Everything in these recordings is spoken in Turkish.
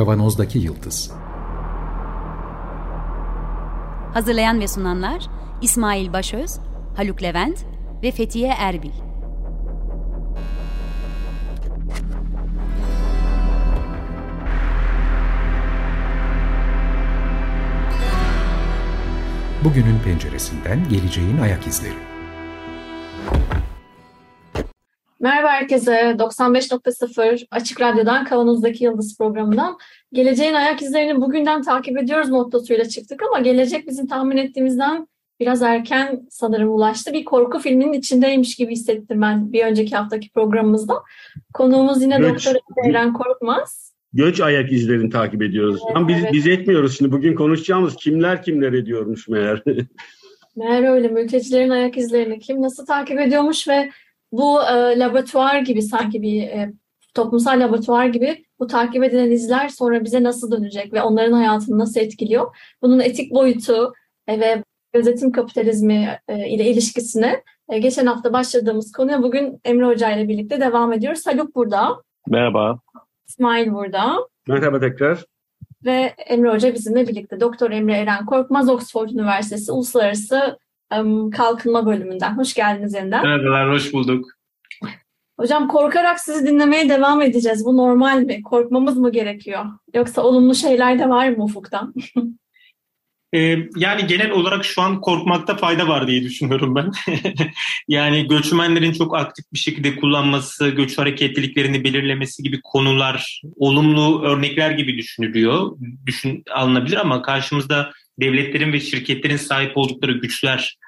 Kavanozdaki Yıldız Hazırlayan ve sunanlar İsmail Başöz, Haluk Levent ve Fethiye Erbil. Bugünün penceresinden geleceğin ayak izleri. Merhaba herkese. 95.0 Açık Radyo'dan Kavanoz'daki Yıldız programından geleceğin ayak izlerini bugünden takip ediyoruz mottosuyla çıktık ama gelecek bizim tahmin ettiğimizden biraz erken sanırım ulaştı. Bir korku filminin içindeymiş gibi hissettim ben bir önceki haftaki programımızda. Konuğumuz yine Göç. Doktor Eren Korkmaz. Göç ayak izlerini takip ediyoruz. Evet, biz, evet. biz etmiyoruz şimdi. Bugün konuşacağımız kimler kimler ediyormuş meğer. meğer öyle mültecilerin ayak izlerini kim nasıl takip ediyormuş ve bu e, laboratuvar gibi sanki bir e, toplumsal laboratuvar gibi bu takip edilen izler sonra bize nasıl dönecek ve onların hayatını nasıl etkiliyor? Bunun etik boyutu e, ve gözetim kapitalizmi e, ile ilişkisine e, geçen hafta başladığımız konuya bugün Emre Hoca ile birlikte devam ediyoruz. Haluk burada. Merhaba. İsmail burada. Merhaba tekrar. Ve Emre Hoca bizimle birlikte. Doktor Emre Eren Korkmaz, Oxford Üniversitesi Uluslararası Kalkınma bölümünden. Hoş geldiniz yeniden. Merhabalar, hoş bulduk. Hocam korkarak sizi dinlemeye devam edeceğiz. Bu normal mi? Korkmamız mı gerekiyor? Yoksa olumlu şeyler de var mı ufuktan? Yani genel olarak şu an korkmakta fayda var diye düşünüyorum ben. yani göçmenlerin çok aktif bir şekilde kullanması, göç hareketliliklerini belirlemesi gibi konular olumlu örnekler gibi düşünülüyor. Düşün, alınabilir ama karşımızda devletlerin ve şirketlerin sahip oldukları güçler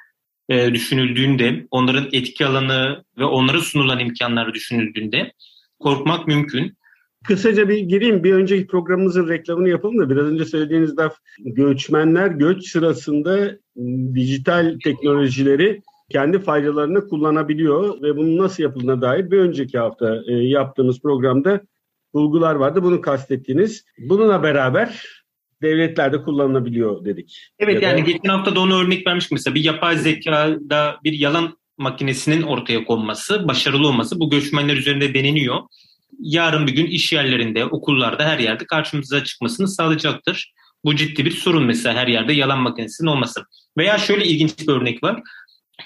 e, düşünüldüğünde, onların etki alanı ve onlara sunulan imkanlar düşünüldüğünde korkmak mümkün. Kısaca bir gireyim. Bir önceki programımızın reklamını yapalım da biraz önce söylediğiniz laf göçmenler göç sırasında dijital teknolojileri kendi faydalarını kullanabiliyor ve bunun nasıl yapıldığına dair bir önceki hafta e, yaptığımız programda bulgular vardı. Bunu kastettiniz. Bununla beraber devletlerde kullanılabiliyor dedik. Evet yani geçen hafta da onu örnek vermiştim. Mesela bir yapay zekada bir yalan makinesinin ortaya konması, başarılı olması bu göçmenler üzerinde deneniyor. Yarın bir gün iş yerlerinde, okullarda, her yerde karşımıza çıkmasını sağlayacaktır. Bu ciddi bir sorun mesela her yerde yalan makinesinin olması. Veya şöyle ilginç bir örnek var.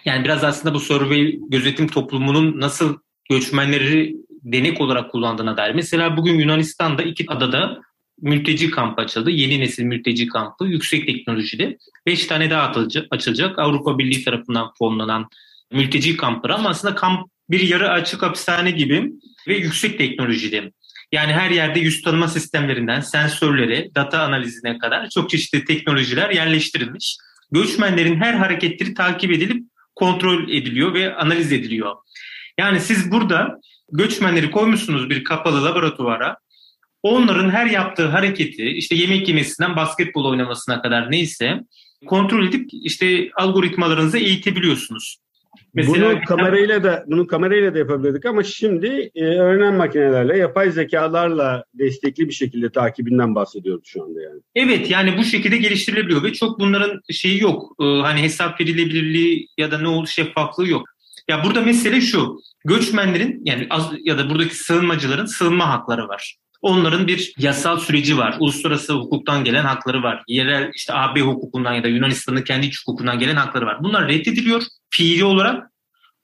Yani biraz aslında bu survey gözetim toplumunun nasıl göçmenleri denek olarak kullandığına dair. Mesela bugün Yunanistan'da iki adada mülteci kampı açıldı. Yeni nesil mülteci kampı yüksek teknolojili. Beş tane daha açılacak. Avrupa Birliği tarafından fonlanan mülteci kampları ama aslında kamp bir yarı açık hapishane gibi ve yüksek teknolojili. Yani her yerde yüz tanıma sistemlerinden sensörleri, data analizine kadar çok çeşitli teknolojiler yerleştirilmiş. Göçmenlerin her hareketleri takip edilip kontrol ediliyor ve analiz ediliyor. Yani siz burada göçmenleri koymuşsunuz bir kapalı laboratuvara onların her yaptığı hareketi işte yemek yemesinden basketbol oynamasına kadar neyse kontrol edip işte algoritmalarınızı eğitebiliyorsunuz. Mesela bunu kamerayla da bunu kamerayla da yapabilirdik ama şimdi e, öğrenen makinelerle, yapay zekalarla destekli bir şekilde takibinden bahsediyoruz şu anda yani. Evet yani bu şekilde geliştirilebiliyor ve çok bunların şeyi yok. Ee, hani hesap verilebilirliği ya da ne oldu şeffaflığı yok. Ya burada mesele şu. Göçmenlerin yani az, ya da buradaki sığınmacıların sığınma hakları var. Onların bir yasal süreci var. Uluslararası hukuktan gelen hakları var. Yerel işte AB hukukundan ya da Yunanistan'ın kendi iç hukukundan gelen hakları var. Bunlar reddediliyor fiili olarak.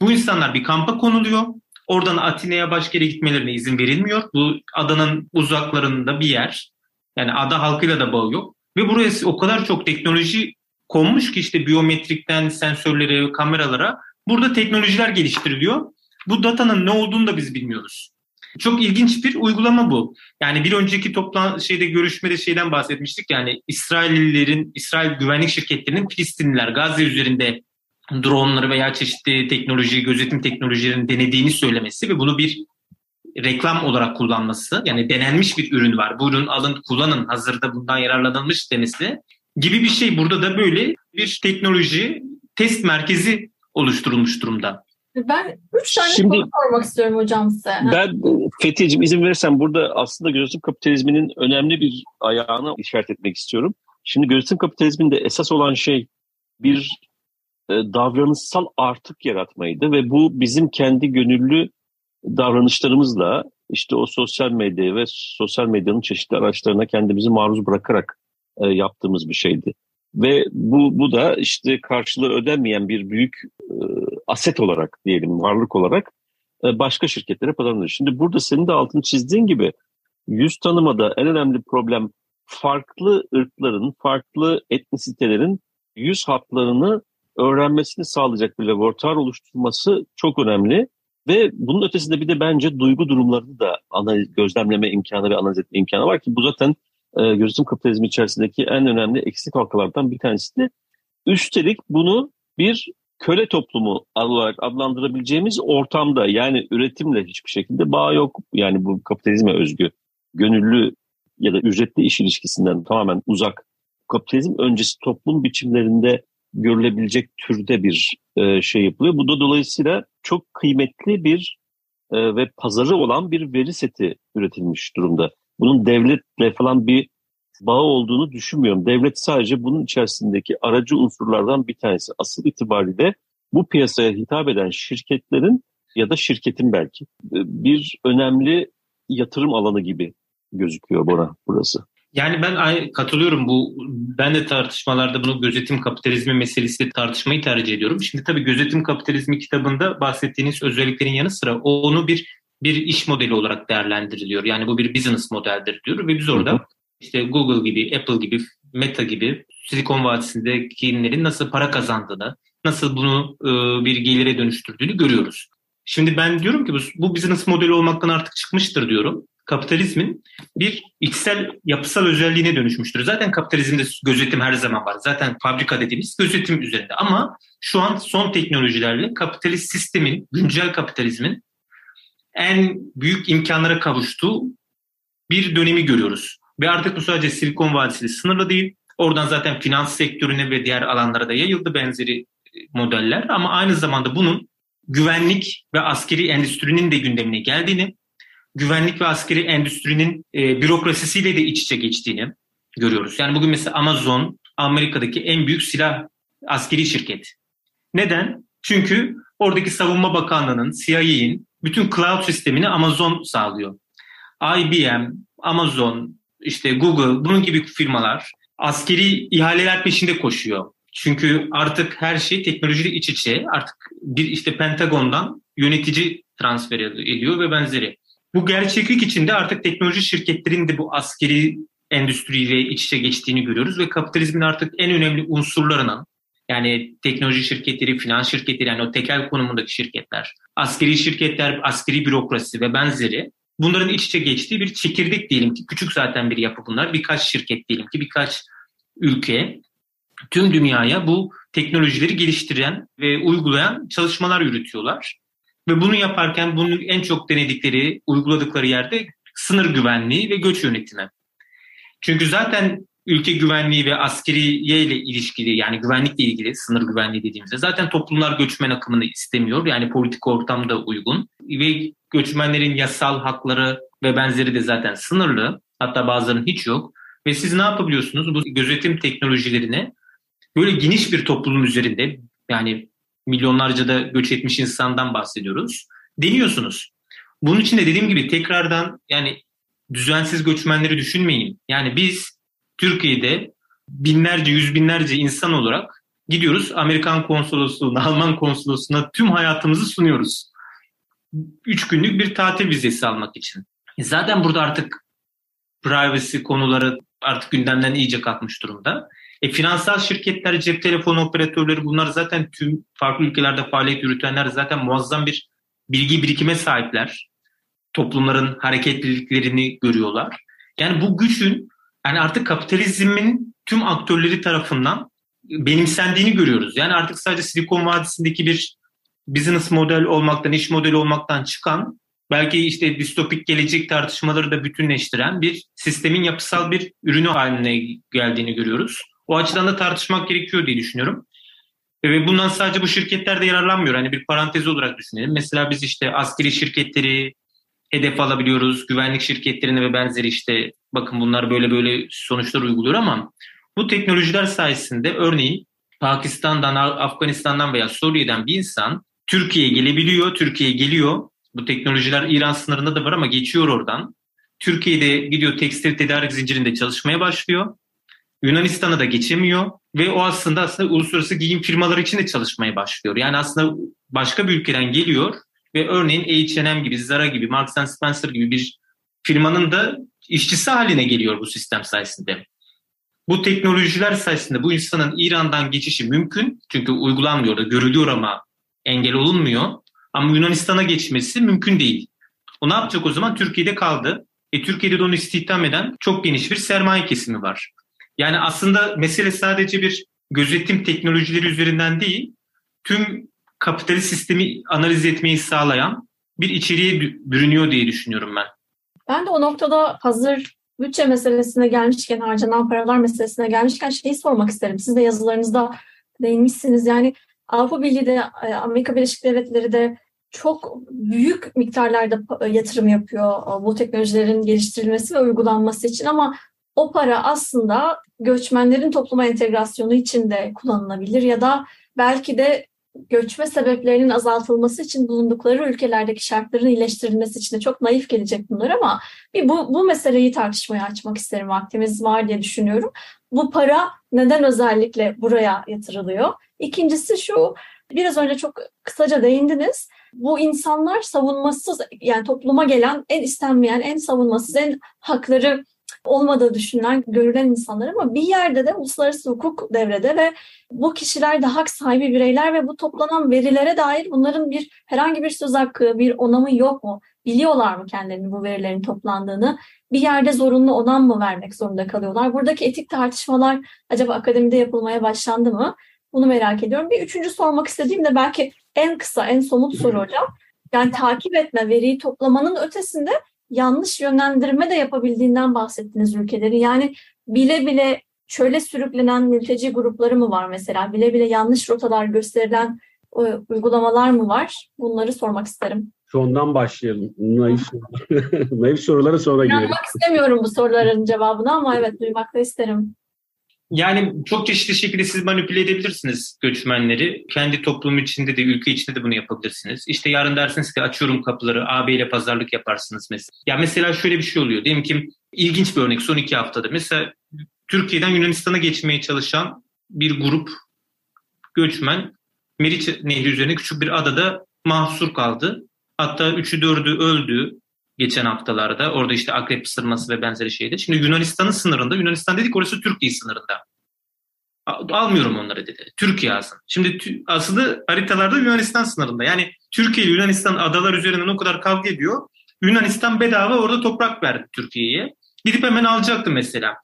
Bu insanlar bir kampa konuluyor. Oradan Atina'ya başka yere gitmelerine izin verilmiyor. Bu adanın uzaklarında bir yer. Yani ada halkıyla da bağı yok. Ve buraya o kadar çok teknoloji konmuş ki işte biyometrikten sensörlere, kameralara burada teknolojiler geliştiriliyor. Bu datanın ne olduğunu da biz bilmiyoruz. Çok ilginç bir uygulama bu. Yani bir önceki toplan şeyde görüşmede şeyden bahsetmiştik. Yani İsraillilerin, İsrail güvenlik şirketlerinin Filistinliler Gazze üzerinde dronları veya çeşitli teknoloji, gözetim teknolojilerini denediğini söylemesi ve bunu bir reklam olarak kullanması. Yani denenmiş bir ürün var. Bu ürün alın, kullanın, hazırda bundan yararlanılmış demesi gibi bir şey. Burada da böyle bir teknoloji test merkezi oluşturulmuş durumda. Ben üç tane Şimdi, soru sormak istiyorum hocam size. Ben Fethiye'cim izin verirsen burada aslında gözetim kapitalizminin önemli bir ayağını işaret etmek istiyorum. Şimdi gözetim kapitalizminde esas olan şey bir e, davranışsal artık yaratmaydı ve bu bizim kendi gönüllü davranışlarımızla işte o sosyal medyaya ve sosyal medyanın çeşitli araçlarına kendimizi maruz bırakarak e, yaptığımız bir şeydi. Ve bu, bu da işte karşılığı ödenmeyen bir büyük e, aset olarak diyelim, varlık olarak e, başka şirketlere pazarlanıyor. Şimdi burada senin de altını çizdiğin gibi yüz tanımada en önemli problem farklı ırkların, farklı etnisitelerin yüz hatlarını öğrenmesini sağlayacak bir laboratuvar oluşturması çok önemli. Ve bunun ötesinde bir de bence duygu durumlarını da analiz, gözlemleme imkanı ve analiz etme imkanı var ki bu zaten e, gözetim kapitalizmi içerisindeki en önemli eksik halkalardan bir tanesi. Üstelik bunu bir köle toplumu olarak adlandırabileceğimiz ortamda yani üretimle hiçbir şekilde bağ yok. Yani bu kapitalizme özgü gönüllü ya da ücretli iş ilişkisinden tamamen uzak kapitalizm öncesi toplum biçimlerinde görülebilecek türde bir e, şey yapılıyor. Bu da dolayısıyla çok kıymetli bir e, ve pazarı olan bir veri seti üretilmiş durumda. Bunun devletle falan bir bağı olduğunu düşünmüyorum. Devlet sadece bunun içerisindeki aracı unsurlardan bir tanesi. Asıl itibariyle bu piyasaya hitap eden şirketlerin ya da şirketin belki e, bir önemli yatırım alanı gibi gözüküyor Bora burası. Yani ben katılıyorum bu ben de tartışmalarda bunu gözetim kapitalizmi meselesi tartışmayı tercih ediyorum. Şimdi tabii gözetim kapitalizmi kitabında bahsettiğiniz özelliklerin yanı sıra onu bir bir iş modeli olarak değerlendiriliyor. Yani bu bir business modeldir diyor ve biz orada işte Google gibi, Apple gibi, Meta gibi Silikon Vadisi'ndekilerin nasıl para kazandığını, nasıl bunu e, bir gelire dönüştürdüğünü görüyoruz. Şimdi ben diyorum ki bu, bu business modeli olmaktan artık çıkmıştır diyorum. Kapitalizmin bir içsel yapısal özelliğine dönüşmüştür. Zaten kapitalizmde gözetim her zaman var. Zaten fabrika dediğimiz gözetim üzerinde. Ama şu an son teknolojilerle kapitalist sistemin, güncel kapitalizmin en büyük imkanlara kavuştuğu bir dönemi görüyoruz. Ve artık bu sadece Silikon Vadisi sınırlı değil. Oradan zaten finans sektörüne ve diğer alanlara da yayıldı benzeri modeller. Ama aynı zamanda bunun güvenlik ve askeri endüstrinin de gündemine geldiğini, güvenlik ve askeri endüstrinin e, bürokrasisiyle de iç içe geçtiğini görüyoruz. Yani bugün mesela Amazon Amerika'daki en büyük silah askeri şirket. Neden? Çünkü oradaki savunma bakanlığının, CIA'in bütün cloud sistemini Amazon sağlıyor. IBM, Amazon, işte Google bunun gibi firmalar askeri ihaleler peşinde koşuyor. Çünkü artık her şey teknolojiyle iç içe. Artık bir işte Pentagon'dan yönetici transfer ediyor ve benzeri. Bu gerçeklik içinde artık teknoloji şirketlerinin de bu askeri endüstriyle iç içe geçtiğini görüyoruz ve kapitalizmin artık en önemli unsurlarının yani teknoloji şirketleri, finans şirketleri yani o tekel konumundaki şirketler, askeri şirketler, askeri bürokrasi ve benzeri bunların iç içe geçtiği bir çekirdek diyelim ki küçük zaten bir yapı bunlar. Birkaç şirket diyelim ki birkaç ülke tüm dünyaya bu teknolojileri geliştiren ve uygulayan çalışmalar yürütüyorlar. Ve bunu yaparken bunun en çok denedikleri, uyguladıkları yerde sınır güvenliği ve göç yönetimi. Çünkü zaten ülke güvenliği ve askeriye ile ilişkili yani güvenlikle ilgili sınır güvenliği dediğimizde zaten toplumlar göçmen akımını istemiyor. Yani politik ortamda uygun ve göçmenlerin yasal hakları ve benzeri de zaten sınırlı. Hatta bazılarının hiç yok. Ve siz ne yapabiliyorsunuz? Bu gözetim teknolojilerini böyle geniş bir toplum üzerinde yani milyonlarca da göç etmiş insandan bahsediyoruz. Deniyorsunuz. Bunun için de dediğim gibi tekrardan yani düzensiz göçmenleri düşünmeyin. Yani biz Türkiye'de binlerce, yüz binlerce insan olarak gidiyoruz Amerikan konsolosluğuna, Alman konsolosluğuna tüm hayatımızı sunuyoruz. Üç günlük bir tatil vizesi almak için. E zaten burada artık privacy konuları artık gündemden iyice kalkmış durumda. E, finansal şirketler, cep telefonu operatörleri bunlar zaten tüm farklı ülkelerde faaliyet yürütenler zaten muazzam bir bilgi birikime sahipler. Toplumların hareketliliklerini görüyorlar. Yani bu gücün yani artık kapitalizmin tüm aktörleri tarafından benimsendiğini görüyoruz. Yani artık sadece Silikon Vadisi'ndeki bir business model olmaktan, iş modeli olmaktan çıkan belki işte distopik gelecek tartışmaları da bütünleştiren bir sistemin yapısal bir ürünü haline geldiğini görüyoruz. O açıdan da tartışmak gerekiyor diye düşünüyorum. Ve bundan sadece bu şirketler de yararlanmıyor. Hani bir parantez olarak düşünelim. Mesela biz işte askeri şirketleri hedef alabiliyoruz. Güvenlik şirketlerine ve benzeri işte bakın bunlar böyle böyle sonuçlar uyguluyor ama bu teknolojiler sayesinde örneğin Pakistan'dan, Afganistan'dan veya Suriye'den bir insan Türkiye'ye gelebiliyor, Türkiye'ye geliyor Bu teknolojiler İran sınırında da var ama geçiyor oradan. Türkiye'de gidiyor tekstil tedarik zincirinde çalışmaya başlıyor. Yunanistan'a da geçemiyor ve o aslında aslında uluslararası giyim firmaları için de çalışmaya başlıyor. Yani aslında başka bir ülkeden geliyor ve örneğin H&M gibi, Zara gibi, Marks Spencer gibi bir firmanın da işçisi haline geliyor bu sistem sayesinde. Bu teknolojiler sayesinde bu insanın İran'dan geçişi mümkün. Çünkü uygulanmıyor da görülüyor ama engel olunmuyor. Ama Yunanistan'a geçmesi mümkün değil. O ne yapacak o zaman? Türkiye'de kaldı. E, Türkiye'de de onu istihdam eden çok geniş bir sermaye kesimi var. Yani aslında mesele sadece bir gözetim teknolojileri üzerinden değil, tüm kapitalist sistemi analiz etmeyi sağlayan bir içeriğe bürünüyor diye düşünüyorum ben. Ben de o noktada hazır bütçe meselesine gelmişken, harcanan paralar meselesine gelmişken şeyi sormak isterim. Siz de yazılarınızda değinmişsiniz. Yani Avrupa Birliği de, e, Amerika Birleşik Devletleri de çok büyük miktarlarda yatırım yapıyor e, bu teknolojilerin geliştirilmesi ve uygulanması için ama o para aslında göçmenlerin topluma entegrasyonu için de kullanılabilir ya da belki de göçme sebeplerinin azaltılması için bulundukları ülkelerdeki şartların iyileştirilmesi için de çok naif gelecek bunlar ama bir bu, bu meseleyi tartışmaya açmak isterim. Vaktimiz var diye düşünüyorum. Bu para neden özellikle buraya yatırılıyor? İkincisi şu, biraz önce çok kısaca değindiniz. Bu insanlar savunmasız yani topluma gelen en istenmeyen, en savunmasız, en hakları olmadığı düşünülen, görülen insanlar ama bir yerde de uluslararası hukuk devrede ve bu kişiler de hak sahibi bireyler ve bu toplanan verilere dair bunların bir herhangi bir söz hakkı, bir onamı yok mu? Biliyorlar mı kendilerini bu verilerin toplandığını? Bir yerde zorunlu onan mı vermek zorunda kalıyorlar? Buradaki etik tartışmalar acaba akademide yapılmaya başlandı mı? Bunu merak ediyorum. Bir üçüncü sormak istediğim de belki en kısa, en somut soru hocam. Yani takip etme, veriyi toplamanın ötesinde yanlış yönlendirme de yapabildiğinden bahsettiniz ülkeleri. Yani bile bile şöyle sürüklenen mülteci grupları mı var mesela? Bile bile yanlış rotalar gösterilen e, uygulamalar mı var? Bunları sormak isterim. Sondan başlayalım. Naif, naif sorulara sonra girelim. İnanmak istemiyorum bu soruların cevabını ama evet duymak da isterim. Yani çok çeşitli şekilde siz manipüle edebilirsiniz göçmenleri. Kendi toplum içinde de ülke içinde de bunu yapabilirsiniz. İşte yarın dersiniz ki açıyorum kapıları AB ile pazarlık yaparsınız mesela. Ya mesela şöyle bir şey oluyor. Diyelim ki ilginç bir örnek son iki haftada. Mesela Türkiye'den Yunanistan'a geçmeye çalışan bir grup göçmen Meriç Nehri üzerine küçük bir adada mahsur kaldı. Hatta üçü dördü öldü geçen haftalarda. Orada işte akrep ısırması ve benzeri şeyde. Şimdi Yunanistan'ın sınırında, Yunanistan dedik orası Türkiye sınırında. Almıyorum onları dedi. Türkiye alsın. Şimdi aslında haritalarda Yunanistan sınırında. Yani Türkiye ile Yunanistan adalar üzerinden o kadar kavga ediyor. Yunanistan bedava orada toprak verdi Türkiye'ye. Gidip hemen alacaktı mesela.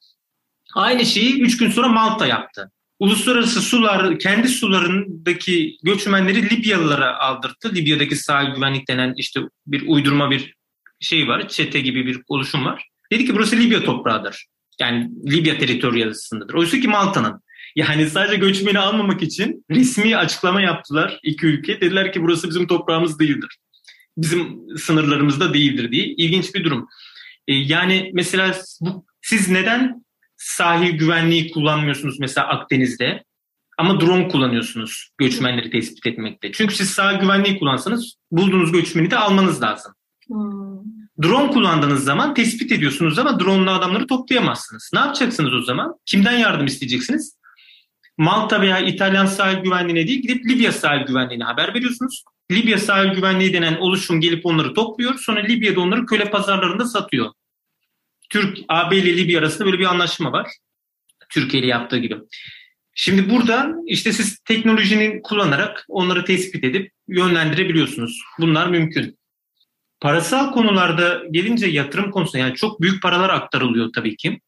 Aynı şeyi üç gün sonra Malta yaptı. Uluslararası sular, kendi sularındaki göçmenleri Libyalılara aldırttı. Libya'daki sahil güvenlik denen işte bir uydurma bir şey var, çete gibi bir oluşum var. Dedi ki burası Libya toprağıdır. Yani Libya teritoriyasındadır. Oysa ki Malta'nın. Yani sadece göçmeni almamak için resmi açıklama yaptılar iki ülke. Dediler ki burası bizim toprağımız değildir. Bizim sınırlarımızda değildir diye. İlginç bir durum. Ee, yani mesela bu, siz neden sahil güvenliği kullanmıyorsunuz mesela Akdeniz'de? Ama drone kullanıyorsunuz göçmenleri tespit etmekte. Çünkü siz sahil güvenliği kullansanız bulduğunuz göçmeni de almanız lazım. Drone kullandığınız zaman tespit ediyorsunuz ama drone'la adamları toplayamazsınız. Ne yapacaksınız o zaman? Kimden yardım isteyeceksiniz? Malta veya İtalyan sahil güvenliğine değil gidip Libya sahil güvenliğine haber veriyorsunuz. Libya sahil güvenliği denen oluşum gelip onları topluyor. Sonra Libya'da onları köle pazarlarında satıyor. Türk, AB ile Libya arasında böyle bir anlaşma var. Türkiye ile yaptığı gibi. Şimdi buradan işte siz teknolojinin kullanarak onları tespit edip yönlendirebiliyorsunuz. Bunlar mümkün. Parasal konularda gelince yatırım konusunda yani çok büyük paralar aktarılıyor tabii ki.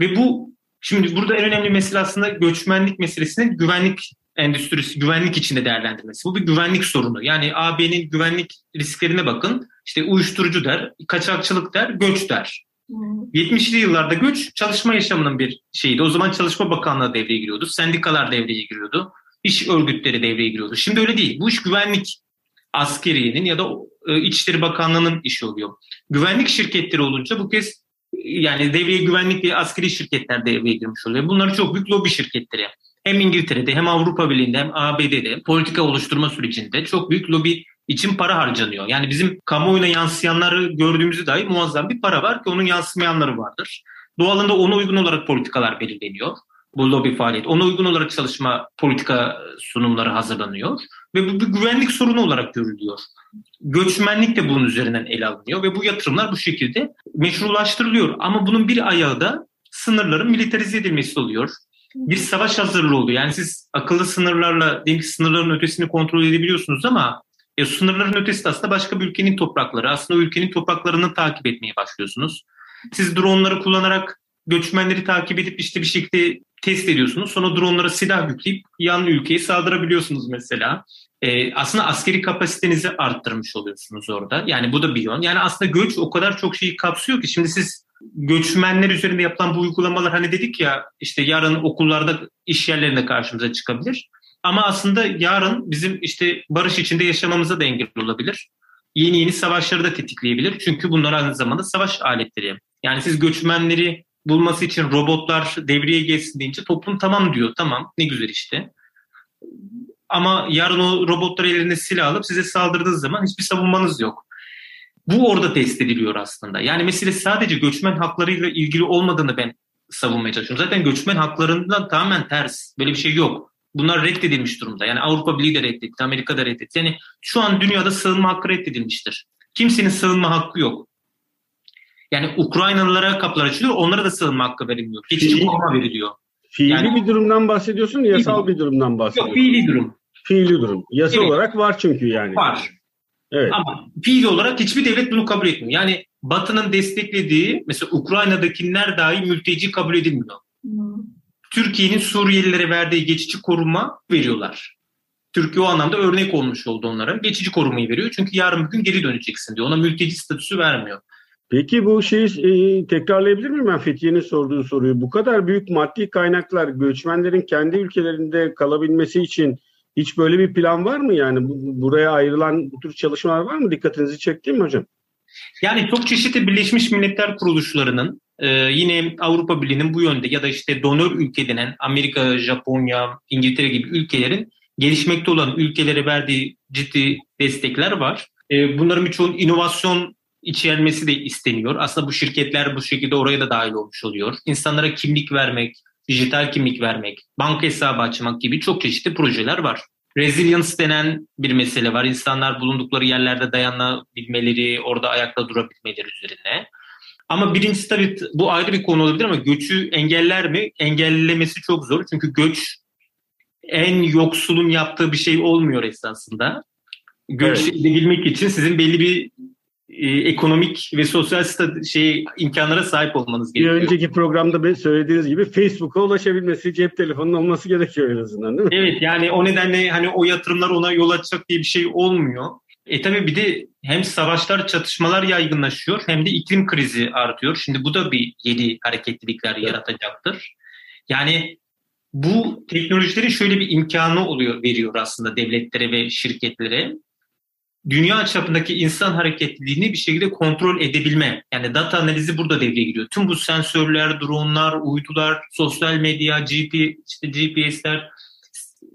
Ve bu şimdi burada en önemli mesele aslında göçmenlik meselesinin güvenlik endüstrisi, güvenlik içinde değerlendirmesi. Bu bir güvenlik sorunu. Yani AB'nin güvenlik risklerine bakın. İşte uyuşturucu der, kaçakçılık der, göç der. Hmm. 70'li yıllarda göç çalışma yaşamının bir şeyiydi. O zaman Çalışma Bakanlığı devreye giriyordu. Sendikalar devreye giriyordu. İş örgütleri devreye giriyordu. Şimdi öyle değil. Bu iş güvenlik askeriyenin ya da e, İçişleri Bakanlığı'nın işi oluyor. Güvenlik şirketleri olunca bu kez yani devreye güvenlik ve askeri şirketler devreye girmiş oluyor. Bunlar çok büyük lobi şirketleri. hem İngiltere'de hem Avrupa Birliği'nde hem ABD'de politika oluşturma sürecinde çok büyük lobi için para harcanıyor. Yani bizim kamuoyuna yansıyanları gördüğümüzde dahi muazzam bir para var ki onun yansımayanları vardır. Doğalında ona uygun olarak politikalar belirleniyor. Bu lobi faaliyet. Ona uygun olarak çalışma politika sunumları hazırlanıyor. Ve bu bir güvenlik sorunu olarak görülüyor. Göçmenlik de bunun üzerinden ele alınıyor ve bu yatırımlar bu şekilde meşrulaştırılıyor. Ama bunun bir ayağı da sınırların militarize edilmesi oluyor. Bir savaş hazırlığı oluyor. Yani siz akıllı sınırlarla diyelim ki sınırların ötesini kontrol edebiliyorsunuz ama e, sınırların ötesi de aslında başka bir ülkenin toprakları. Aslında o ülkenin topraklarını takip etmeye başlıyorsunuz. Siz dronları kullanarak göçmenleri takip edip işte bir şekilde test ediyorsunuz. Sonra dronlara silah yükleyip yan ülkeye saldırabiliyorsunuz mesela. Ee, aslında askeri kapasitenizi arttırmış oluyorsunuz orada. Yani bu da bir yön. Yani aslında göç o kadar çok şeyi kapsıyor ki şimdi siz göçmenler üzerinde yapılan bu uygulamalar hani dedik ya işte yarın okullarda iş yerlerinde karşımıza çıkabilir. Ama aslında yarın bizim işte barış içinde yaşamamıza da engel olabilir. Yeni yeni savaşları da tetikleyebilir. Çünkü bunlar aynı zamanda savaş aletleri. Yani siz göçmenleri bulması için robotlar devreye geçsin deyince toplum tamam diyor. Tamam ne güzel işte. Ama yarın o robotlar ellerinde silah alıp size saldırdığınız zaman hiçbir savunmanız yok. Bu orada test ediliyor aslında. Yani mesele sadece göçmen haklarıyla ilgili olmadığını ben savunmaya çalışıyorum. Zaten göçmen haklarından tamamen ters. Böyle bir şey yok. Bunlar reddedilmiş durumda. Yani Avrupa Birliği de reddetti, Amerika da reddetti. Yani şu an dünyada sığınma hakkı reddedilmiştir. Kimsenin sığınma hakkı yok. Yani Ukraynalılara kapılar açılıyor, onlara da sığınma hakkı verilmiyor. Geçici koruma veriliyor. Fiili Yani- bir durumdan bahsediyorsun, yasal bir durumdan bahsediyorsun. Yok fiili durum Fiili durum. Yasa Evet. olarak var çünkü yani. var. Evet. Ama fiili olarak hiçbir devlet bunu kabul etmiyor. Yani Batı'nın desteklediği mesela Ukrayna'dakiler dahi mülteci kabul edilmiyor. Hmm. Türkiye'nin Suriyelilere verdiği geçici koruma veriyorlar. Türkiye o anlamda örnek olmuş oldu onlara. Geçici korumayı veriyor çünkü yarın bir gün geri döneceksin diyor. Ona mülteci statüsü vermiyor. Peki bu şeyi e, tekrarlayabilir miyim ben Fethiye'nin sorduğu soruyu? Bu kadar büyük maddi kaynaklar göçmenlerin kendi ülkelerinde kalabilmesi için hiç böyle bir plan var mı yani? Bu- Buraya ayrılan bu tür çalışmalar var mı? Dikkatinizi çekti mi hocam? Yani çok çeşitli Birleşmiş Milletler kuruluşlarının e, yine Avrupa Birliği'nin bu yönde ya da işte donör ülke denen Amerika, Japonya, İngiltere gibi ülkelerin gelişmekte olan ülkelere verdiği ciddi destekler var. E, bunların birçoğunun inovasyon içermesi de isteniyor. Aslında bu şirketler bu şekilde oraya da dahil olmuş oluyor. İnsanlara kimlik vermek, dijital kimlik vermek, banka hesabı açmak gibi çok çeşitli projeler var. Resilience denen bir mesele var. İnsanlar bulundukları yerlerde dayanabilmeleri, orada ayakta durabilmeleri üzerine. Ama birincisi tabii bu ayrı bir konu olabilir ama göçü engeller mi? Engellemesi çok zor. Çünkü göç en yoksulun yaptığı bir şey olmuyor esasında. Göç Evet. edebilmek için sizin belli bir e, ekonomik ve sosyal şey imkanlara sahip olmanız Bir gerekiyor. önceki programda söylediğiniz gibi Facebook'a ulaşabilmesi, cep telefonunun olması gerekiyor en azından değil mi? Evet yani o nedenle hani o yatırımlar ona yol açacak diye bir şey olmuyor. E tabii bir de hem savaşlar, çatışmalar yaygınlaşıyor hem de iklim krizi artıyor. Şimdi bu da bir yeni hareketlilikler yaratacaktır. Yani bu teknolojilerin şöyle bir imkanı oluyor, veriyor aslında devletlere ve şirketlere. Dünya çapındaki insan hareketliliğini bir şekilde kontrol edebilme. Yani data analizi burada devreye giriyor. Tüm bu sensörler, dronlar, uydular, sosyal medya, GP, işte GPS'ler,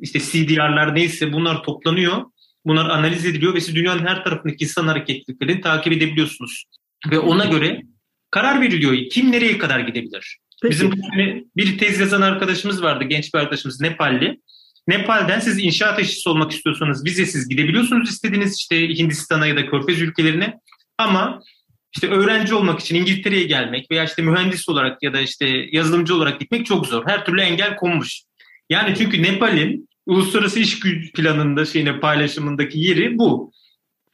işte CDR'lar neyse bunlar toplanıyor. Bunlar analiz ediliyor ve siz dünyanın her tarafındaki insan hareketliliklerini takip edebiliyorsunuz. Ve ona göre karar veriliyor. Kim nereye kadar gidebilir? Peki. Bizim bir tez yazan arkadaşımız vardı, genç bir arkadaşımız Nepalli. Nepal'den siz inşaat işçisi olmak istiyorsanız vizesiz gidebiliyorsunuz istediğiniz işte Hindistan'a ya da Körfez ülkelerine. Ama işte öğrenci olmak için İngiltere'ye gelmek veya işte mühendis olarak ya da işte yazılımcı olarak gitmek çok zor. Her türlü engel konmuş. Yani çünkü Nepal'in uluslararası iş gücü planında şeyine paylaşımındaki yeri bu.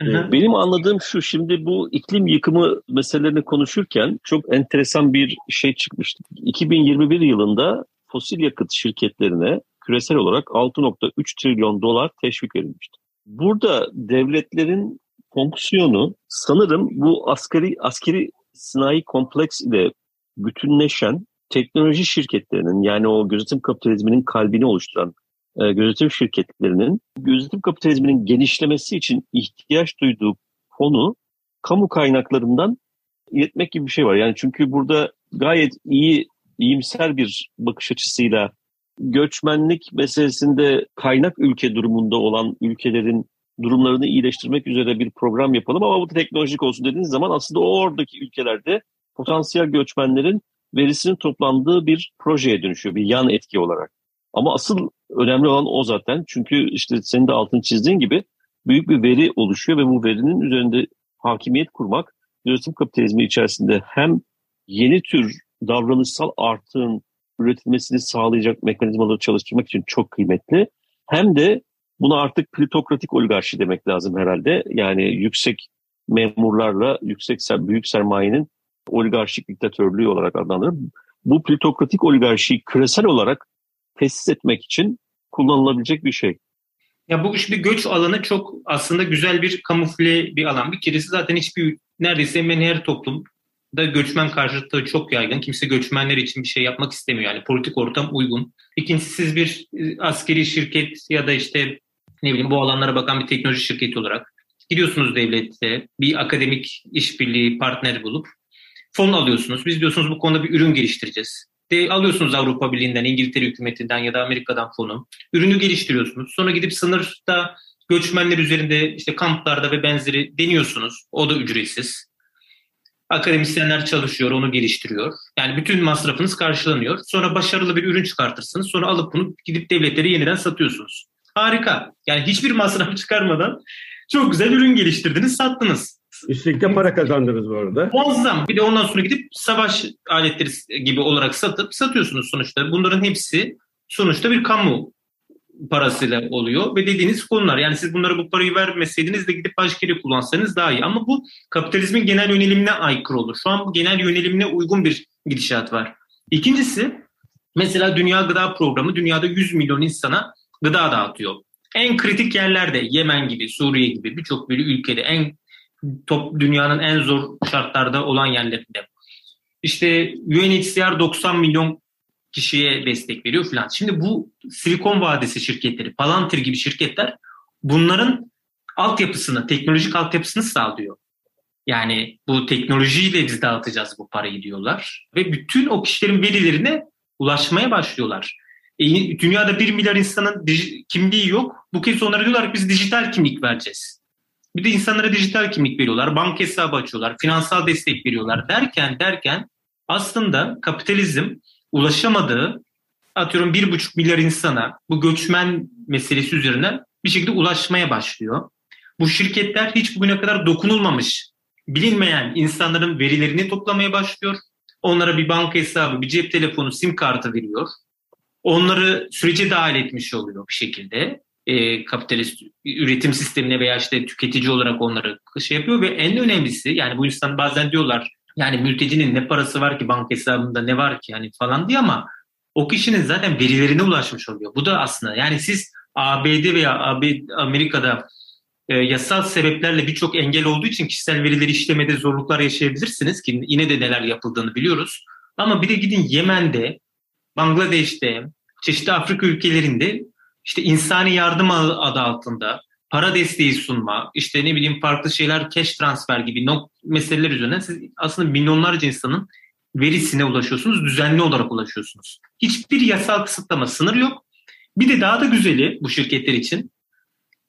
Benim anladığım şu şimdi bu iklim yıkımı meselelerini konuşurken çok enteresan bir şey çıkmıştı. 2021 yılında fosil yakıt şirketlerine küresel olarak 6.3 trilyon dolar teşvik verilmişti. Burada devletlerin fonksiyonu sanırım bu askeri askeri sanayi kompleks ile bütünleşen teknoloji şirketlerinin yani o gözetim kapitalizminin kalbini oluşturan e, gözetim şirketlerinin gözetim kapitalizminin genişlemesi için ihtiyaç duyduğu konu kamu kaynaklarından iletmek gibi bir şey var. Yani çünkü burada gayet iyi iyimser bir bakış açısıyla göçmenlik meselesinde kaynak ülke durumunda olan ülkelerin durumlarını iyileştirmek üzere bir program yapalım ama bu teknolojik olsun dediğiniz zaman aslında o oradaki ülkelerde potansiyel göçmenlerin verisinin toplandığı bir projeye dönüşüyor bir yan etki olarak. Ama asıl önemli olan o zaten çünkü işte senin de altını çizdiğin gibi büyük bir veri oluşuyor ve bu verinin üzerinde hakimiyet kurmak üretim kapitalizmi içerisinde hem yeni tür davranışsal artığın üretilmesini sağlayacak mekanizmaları çalıştırmak için çok kıymetli. Hem de buna artık plutokratik oligarşi demek lazım herhalde. Yani yüksek memurlarla yüksek büyük sermayenin oligarşik diktatörlüğü olarak adlandırılır. Bu plutokratik oligarşiyi küresel olarak tesis etmek için kullanılabilecek bir şey. Ya bu işte göç alanı çok aslında güzel bir kamufle bir alan. Bir keresi zaten hiçbir neredeyse hemen her toplum da göçmen karşıtlığı çok yaygın. Kimse göçmenler için bir şey yapmak istemiyor. Yani politik ortam uygun. İkincisi siz bir e, askeri şirket ya da işte ne bileyim bu alanlara bakan bir teknoloji şirketi olarak gidiyorsunuz devlette bir akademik işbirliği partner bulup fon alıyorsunuz. Biz diyorsunuz bu konuda bir ürün geliştireceğiz. De alıyorsunuz Avrupa Birliği'nden, İngiltere hükümetinden ya da Amerika'dan fonu. Ürünü geliştiriyorsunuz. Sonra gidip sınırda göçmenler üzerinde işte kamplarda ve benzeri deniyorsunuz. O da ücretsiz. Akademisyenler çalışıyor, onu geliştiriyor. Yani bütün masrafınız karşılanıyor. Sonra başarılı bir ürün çıkartırsınız. Sonra alıp bunu gidip devletlere yeniden satıyorsunuz. Harika. Yani hiçbir masraf çıkarmadan çok güzel ürün geliştirdiniz, sattınız. Üstelik de para kazandınız bu arada. Muazzam. Bir de ondan sonra gidip savaş aletleri gibi olarak satıp satıyorsunuz sonuçta. Bunların hepsi sonuçta bir kamu parasıyla oluyor ve dediğiniz konular. Yani siz bunlara bu parayı vermeseydiniz de gidip başka yere kullansanız daha iyi. Ama bu kapitalizmin genel yönelimine aykırı olur. Şu an genel yönelimine uygun bir gidişat var. İkincisi mesela Dünya Gıda Programı dünyada 100 milyon insana gıda dağıtıyor. En kritik yerlerde Yemen gibi, Suriye gibi birçok bir ülkede en top dünyanın en zor şartlarda olan yerlerinde. İşte UNHCR 90 milyon kişiye destek veriyor falan. Şimdi bu Silikon Vadisi şirketleri, Palantir gibi şirketler bunların altyapısını, teknolojik altyapısını sağlıyor. Yani bu teknolojiyle biz dağıtacağız bu parayı diyorlar. Ve bütün o kişilerin verilerine ulaşmaya başlıyorlar. E, dünyada bir milyar insanın kimliği yok. Bu kez onlara diyorlar ki biz dijital kimlik vereceğiz. Bir de insanlara dijital kimlik veriyorlar, banka hesabı açıyorlar, finansal destek veriyorlar derken derken aslında kapitalizm ulaşamadığı atıyorum bir buçuk milyar insana bu göçmen meselesi üzerinden bir şekilde ulaşmaya başlıyor. Bu şirketler hiç bugüne kadar dokunulmamış, bilinmeyen insanların verilerini toplamaya başlıyor. Onlara bir banka hesabı, bir cep telefonu, sim kartı veriyor. Onları sürece dahil etmiş oluyor bir şekilde. E, kapitalist üretim sistemine veya işte tüketici olarak onları şey yapıyor ve en önemlisi yani bu insan bazen diyorlar yani mültecinin ne parası var ki banka hesabında ne var ki yani falan diye ama o kişinin zaten verilerine ulaşmış oluyor. Bu da aslında yani siz ABD veya AB, Amerika'da e, yasal sebeplerle birçok engel olduğu için kişisel verileri işlemede zorluklar yaşayabilirsiniz ki yine de neler yapıldığını biliyoruz. Ama bir de gidin Yemen'de, Bangladeş'te, çeşitli Afrika ülkelerinde işte insani yardım adı altında para desteği sunma, işte ne bileyim farklı şeyler, cash transfer gibi nok meseleler üzerinden siz aslında milyonlarca insanın verisine ulaşıyorsunuz, düzenli olarak ulaşıyorsunuz. Hiçbir yasal kısıtlama, sınır yok. Bir de daha da güzeli bu şirketler için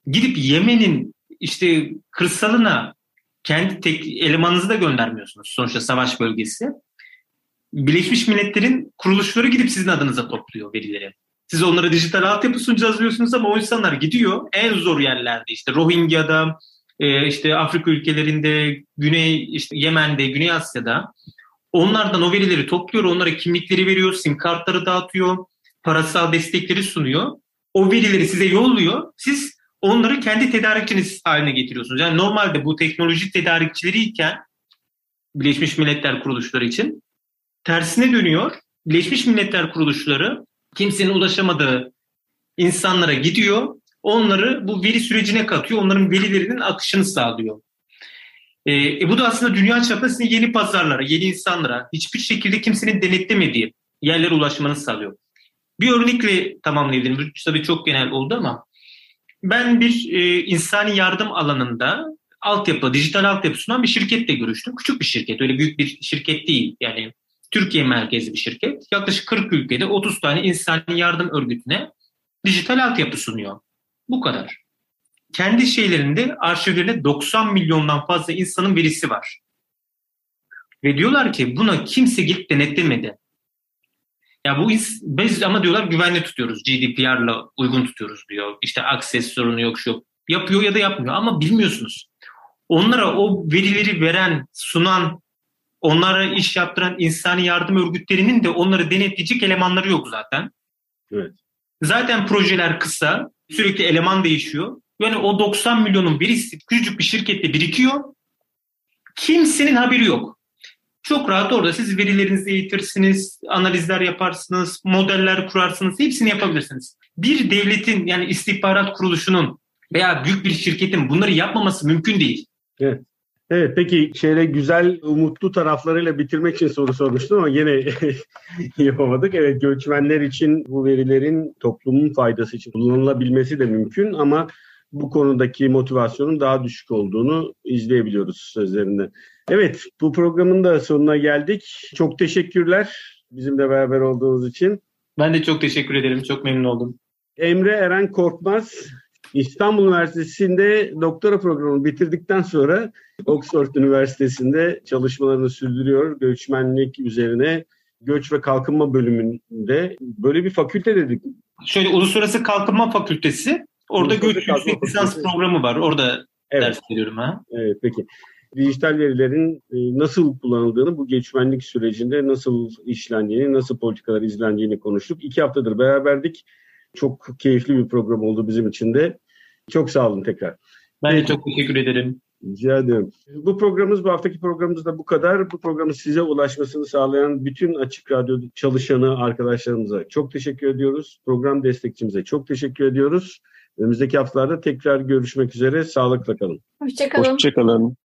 gidip Yemen'in işte kırsalına kendi tek elemanınızı da göndermiyorsunuz sonuçta savaş bölgesi. Birleşmiş Milletler'in kuruluşları gidip sizin adınıza topluyor verileri. Siz onlara dijital altyapı sunacağız diyorsunuz ama o insanlar gidiyor en zor yerlerde işte Rohingya'da, e, işte Afrika ülkelerinde, Güney işte Yemen'de, Güney Asya'da onlardan o verileri topluyor, onlara kimlikleri veriyor, sim kartları dağıtıyor, parasal destekleri sunuyor. O verileri size yolluyor. Siz onları kendi tedarikçiniz haline getiriyorsunuz. Yani normalde bu teknoloji tedarikçileriyken Birleşmiş Milletler kuruluşları için tersine dönüyor. Birleşmiş Milletler kuruluşları kimsenin ulaşamadığı insanlara gidiyor. Onları bu veri sürecine katıyor. Onların verilerinin akışını sağlıyor. E, e, bu da aslında dünya çapında yeni pazarlara, yeni insanlara, hiçbir şekilde kimsenin denetlemediği yerlere ulaşmanı sağlıyor. Bir örnekle tamamlayabilirim. Bu tabii çok genel oldu ama ben bir e, insani yardım alanında altyapı, dijital altyapı sunan bir şirketle görüştüm. Küçük bir şirket, öyle büyük bir şirket değil. Yani Türkiye merkezli bir şirket. Yaklaşık 40 ülkede 30 tane insani yardım örgütüne dijital altyapı sunuyor. Bu kadar. Kendi şeylerinde arşivlerinde 90 milyondan fazla insanın verisi var. Ve diyorlar ki buna kimse gelip denetlemedi. Ya bu biz ama diyorlar güvenli tutuyoruz. GDPR'la uygun tutuyoruz diyor. İşte akses sorunu yok şu yok. Yapıyor ya da yapmıyor ama bilmiyorsunuz. Onlara o verileri veren, sunan, onlara iş yaptıran insani yardım örgütlerinin de onları denetleyecek elemanları yok zaten. Evet. Zaten projeler kısa, sürekli eleman değişiyor. Yani o 90 milyonun birisi küçücük bir şirkette birikiyor. Kimsenin haberi yok. Çok rahat orada siz verilerinizi eğitirsiniz, analizler yaparsınız, modeller kurarsınız, hepsini yapabilirsiniz. Bir devletin yani istihbarat kuruluşunun veya büyük bir şirketin bunları yapmaması mümkün değil. Evet. Evet peki şöyle güzel umutlu taraflarıyla bitirmek için soru sormuştum ama yine yapamadık. Evet göçmenler için bu verilerin toplumun faydası için kullanılabilmesi de mümkün ama bu konudaki motivasyonun daha düşük olduğunu izleyebiliyoruz sözlerinde. Evet bu programın da sonuna geldik. Çok teşekkürler bizimle beraber olduğunuz için. Ben de çok teşekkür ederim. Çok memnun oldum. Emre Eren Korkmaz İstanbul Üniversitesi'nde doktora programını bitirdikten sonra Oxford Üniversitesi'nde çalışmalarını sürdürüyor. Göçmenlik üzerine göç ve kalkınma bölümünde. Böyle bir fakülte dedik. Şöyle Uluslararası Kalkınma Fakültesi. Orada göç yüksek lisans programı var. Orada evet. ders veriyorum. Ha? Evet peki. Dijital verilerin e, nasıl kullanıldığını, bu göçmenlik sürecinde nasıl işlendiğini, nasıl politikalar izlendiğini konuştuk. İki haftadır beraberdik. Çok keyifli bir program oldu bizim için de. Çok sağ olun tekrar. Ben de çok teşekkür ederim. Rica ederim. Bu programımız, bu haftaki programımız da bu kadar. Bu programın size ulaşmasını sağlayan bütün Açık Radyo çalışanı arkadaşlarımıza çok teşekkür ediyoruz. Program destekçimize çok teşekkür ediyoruz. Önümüzdeki haftalarda tekrar görüşmek üzere. Sağlıkla kalın. Hoşçakalın. Hoşçakalın.